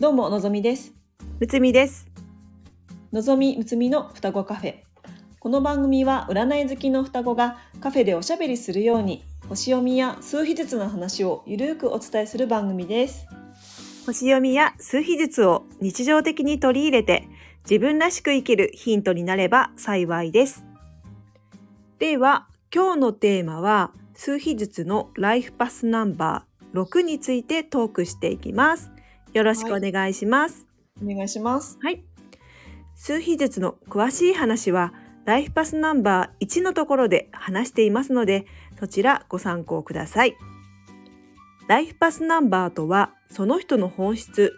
どうものぞみですむつみです。のぞみむつみの双子カフェこの番組は占い好きの双子がカフェでおしゃべりするように星読みや数秘術の話をゆるくお伝えする番組です星読みや数秘術を日常的に取り入れて自分らしく生きるヒントになれば幸いです。では、今日のテーマは数秘術のライフパスナンバー6についてトークしていきます。よろしくお願いします。お願いしますはい。数秘術の詳しい話は、ライフパスナンバー1のところで話していますので、そちらご参考ください。ライフパスナンバーとは、その人の本質、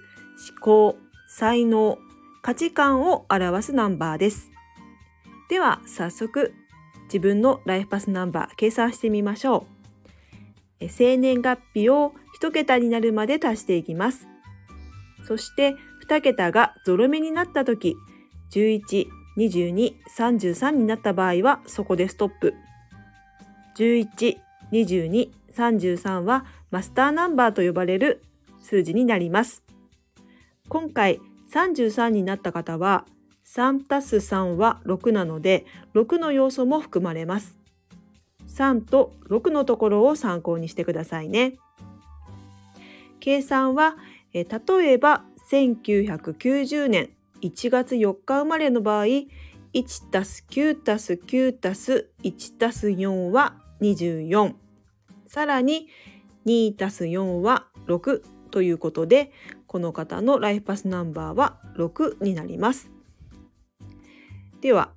思考、才能、価値観を表すナンバーです。では、早速、自分のライフパスナンバー計算してみましょう。え生年月日を1桁になるまで足していきます。そして2桁がゾロ目になった時11、22、33になった場合はそこでストップ。11、22、33はマスターナンバーと呼ばれる数字になります。今回33になった方は3たす3は6なので6の要素も含まれます。3と6のところを参考にしてくださいね。計算はえー例えば1990年1月4日生まれの場合 1+9+9+1+4 は24さらに 2+4 は6ということでこの方のライフパスナンバーは6になります。では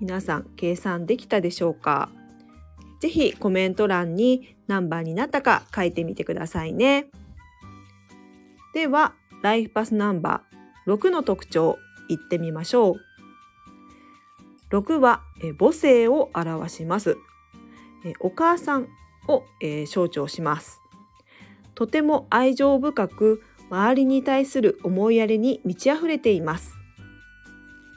皆さん計算できたでしょうか？ぜひコメント欄に何番になったか書いてみてくださいね。では、ライフパスナンバー6の特徴言ってみましょう。6は母性を表します。お母さんを、え象徴します。とても愛情深く周りに対する思いやりに満ち溢れています。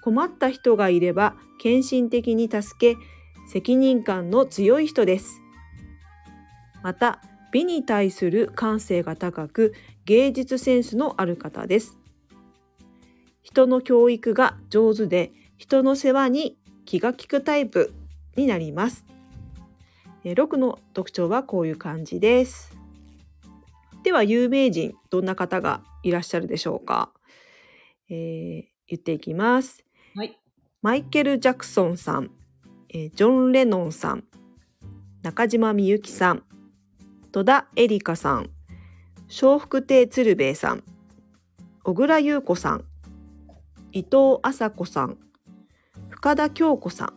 困った人がいれば献身的に助け責任感の強い人です。また美に対する感性が高く芸術センスのある方です。人の教育が上手で人の世話に気が利くタイプになります。えー6の特徴はこういう感じです。では有名人どんな方がいらっしゃるでしょうか、えー言っていきます。はいマイケル・ジャクソンさん、えージョン・レノンさん、中島みゆきさん、戸田恵梨香さん、笑福亭鶴瓶さん、小倉優子さん、伊藤麻子さん、深田恭子さん、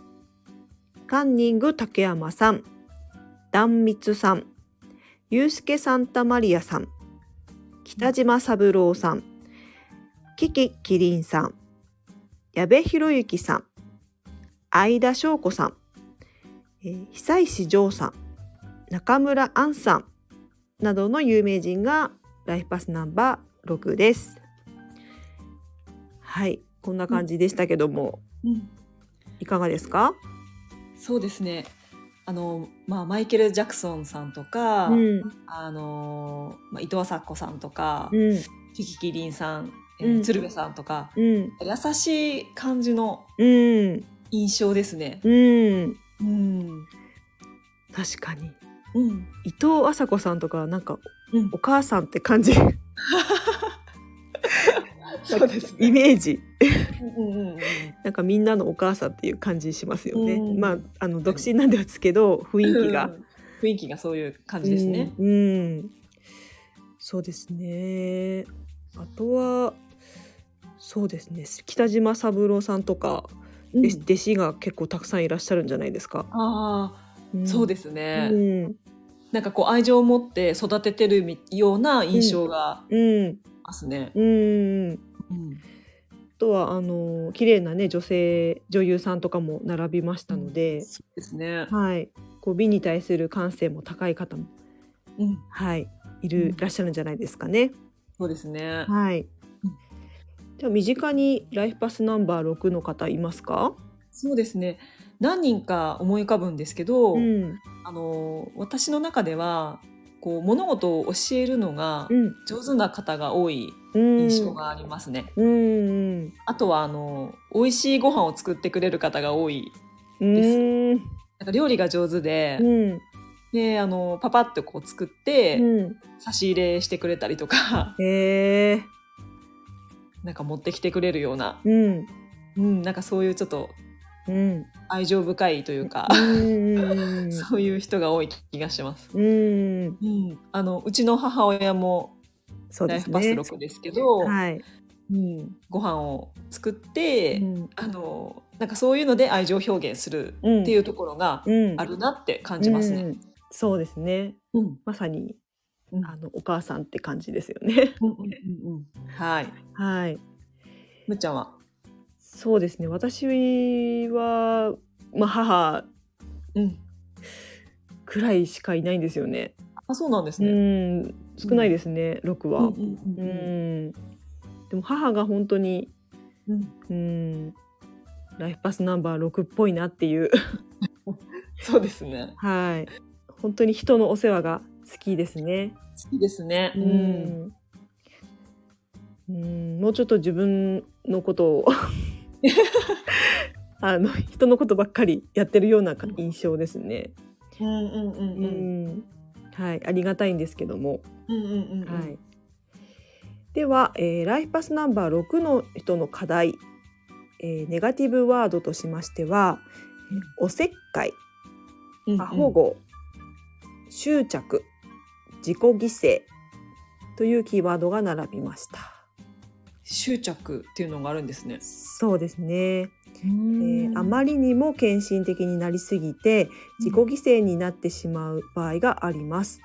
カンニング竹山さん、壇蜜さん、ユースケ・サンタマリアさん、北島三郎さん、キキキリンさん、矢部博之さん、相田翔子さん、えー久石譲さん、中村杏さんなどの有名人がライフパスナンバー6です。はい、こんな感じでしたけども、うん。いかがですか？そうですね。あのまあマイケル・ジャクソンさんとか、うん、あのまあ、伊藤麻子さんとか、うん、キキキリンさん、えうん。ー鶴瓶さんとか、うん、優しい感じのうん、印象ですね。うん、うん、確かに。うん、伊藤麻子さんとかなんかうん。お母さんって感じ。そうですイメージ。なんかみんなのお母さんっていう感じしますよね。うん。まああの独身なんですけど雰囲気が。うん。雰囲気がそういう感じですね。うん、うん。そうですね。あとはそうですね。北島三郎さんとか、うん。弟弟子が結構たくさんいらっしゃるんじゃないですか。ああ、そうですすね。うん、なんかこう愛情を持って育ててるみような印象がうん、ますね。うん。うんあとはあの綺麗なね女性女優さんとかも並びましたので、そうですね。はい。こう美に対する感性も高い方もうん、はいいうんる、いらっしゃるんじゃないですかね。そうですね。はいうん。じゃあ身近にライフパスナンバー6の方いますか？そうですね。何人か思い浮かぶんですけど、うん。あの私の中ではこう物事を教えるのがうん。上手な方が多いうん。印象がありますね。うんあとはあの美味しいご飯を作ってくれる方が多い。うんです。うん。なんか料理が上手で、うん。であのパパッとこう作って、うん。差し入れしてくれたりとかへえ。なんか持ってきてくれるような、うん。うん、なんかそういうちょっとうん。愛情深いというか、うん。そういう人が多い気がします。うん。うん、あのうちの母親もそうですライフパスね6ですけど、はいうん、ご飯を作って、うん。あのなん。かそういうので愛情表現するうん。っていうところがうん。あるなって感じますね。うん。そうですねうん。まさにうん。あのお母さん。って感じですよねうん。はい。はいむっちゃん。は、そうですね。私はまあ母うん、くらいしかいないんですよね。あそうなんですうね。ん。少ないですね6は。うんうんううん。ん。でも母が本当にうん。うん。ライフパスナンバー6っぽいなっていう。そうですね。はい。本当に人のお世話が好きですね。好きですね。う。ん。うん。もうちょっと自分のことを あの人のことばっかりやってるような印象ですね。うんうんうんううん。んはい、ありがたいんですけども、うんうんうんうん。はい。では、えーライフパスナンバー6の人の課題、えーネガティブワードとしましては、おせっかい、うん過保護、執着、自己犠牲。というキーワードが並びました。執着っていうのがあるんですね。そうですね、ええーあまりにも献身的になりすぎて自己犠牲になってしまう場合があります。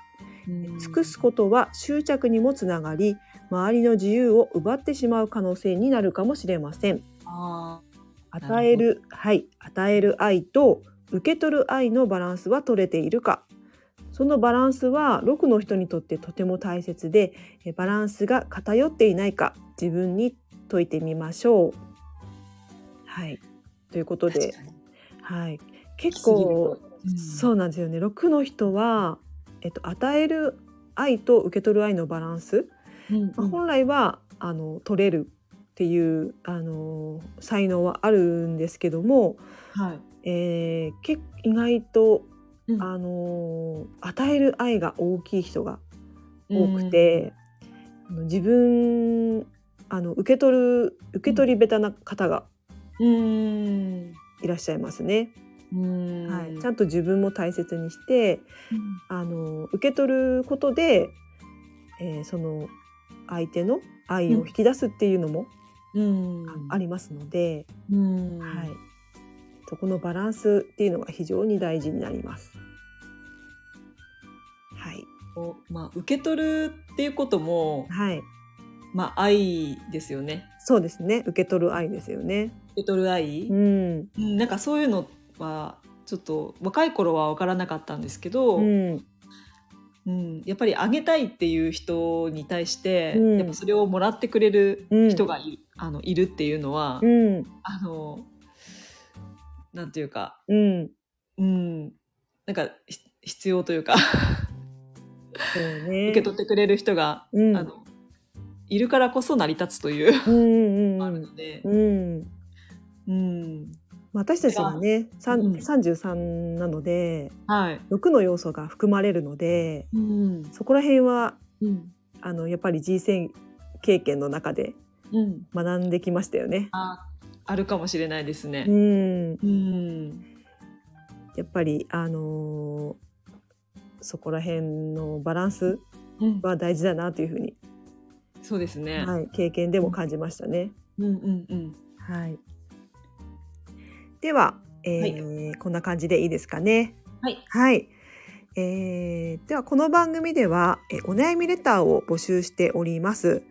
尽くすことは執着にもつながり周りの自由を奪ってしまう可能性になるかもしれません。あ与えるはい与える愛と受け取る愛のバランスは取れているかそのバランスは6の人にとってとても大切でえバランスが偏っていないか自分に問いてみましょう。はい。ということーで、はい、結構そうなんですよね。6の人は、えっと、与える愛と受け取る愛のバランス、うん。まあ本来はあの取れるっていうあの才能はあるんですけども、はい。えー、け意外と、うんあの与える愛が大きい人が多くて、あの自分あの受け取る受け取り下手な方がうん。いらっしゃいますね。うん。はい、ちゃんと自分も大切にしてあの受け取ることで、えーその相手の愛を引き出すっていうのもうん。ありますので、うん。はい、そこのバランスっていうのが非常に大事になります。はい、こうまあ受け取るっていうこともはい、まあ愛ですよね。そうですね受け取る愛ですよね。受け取る愛？うんうんなんかそういうのはちょっと若い頃は分からなかったんですけど、ううんんやっぱりあげたいっていう人に対して、うんやっぱそれをもらってくれるうん人がい,、あのいるっていうのは、うんあのなんていうか、うん。うん、なんかひ必要というか。そうね。受け取ってくれる人が、うん。あのいるからこそ成り立つという。うんうんあうん。るので、うん。うん。私たちがねうん。33なのではい、6の要素が含まれるのでうんそこら辺はうん。あのやっぱり人生経験の中でうん、学んできましたよね。ああるかもしれないですうね。ん、うんやっぱりあのーそこら辺のバランスうん、は大事だなというふうに、そうですね。はい、経験でも感じましたね。うんうんうん。はい、では、えーこんな感じでいいですかね。はい。はい。えーではこの番組ではえお悩みレターを募集しております。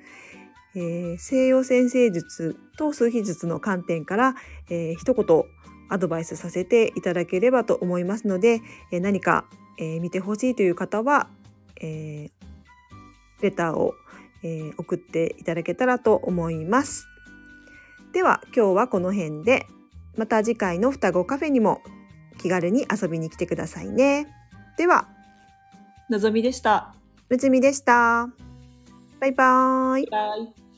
えー西洋先生術と数秘術の観点から、えー一言アドバイスさせていただければと思いますので、えー何か、えー見てほしいという方は、えーレターを、えー送っていただけたらと思います。では今日はこの辺でまた次回の双子カフェにも気軽に遊びに来てくださいね。では。のぞみでした。むつみでした。バイバーイ。バイ。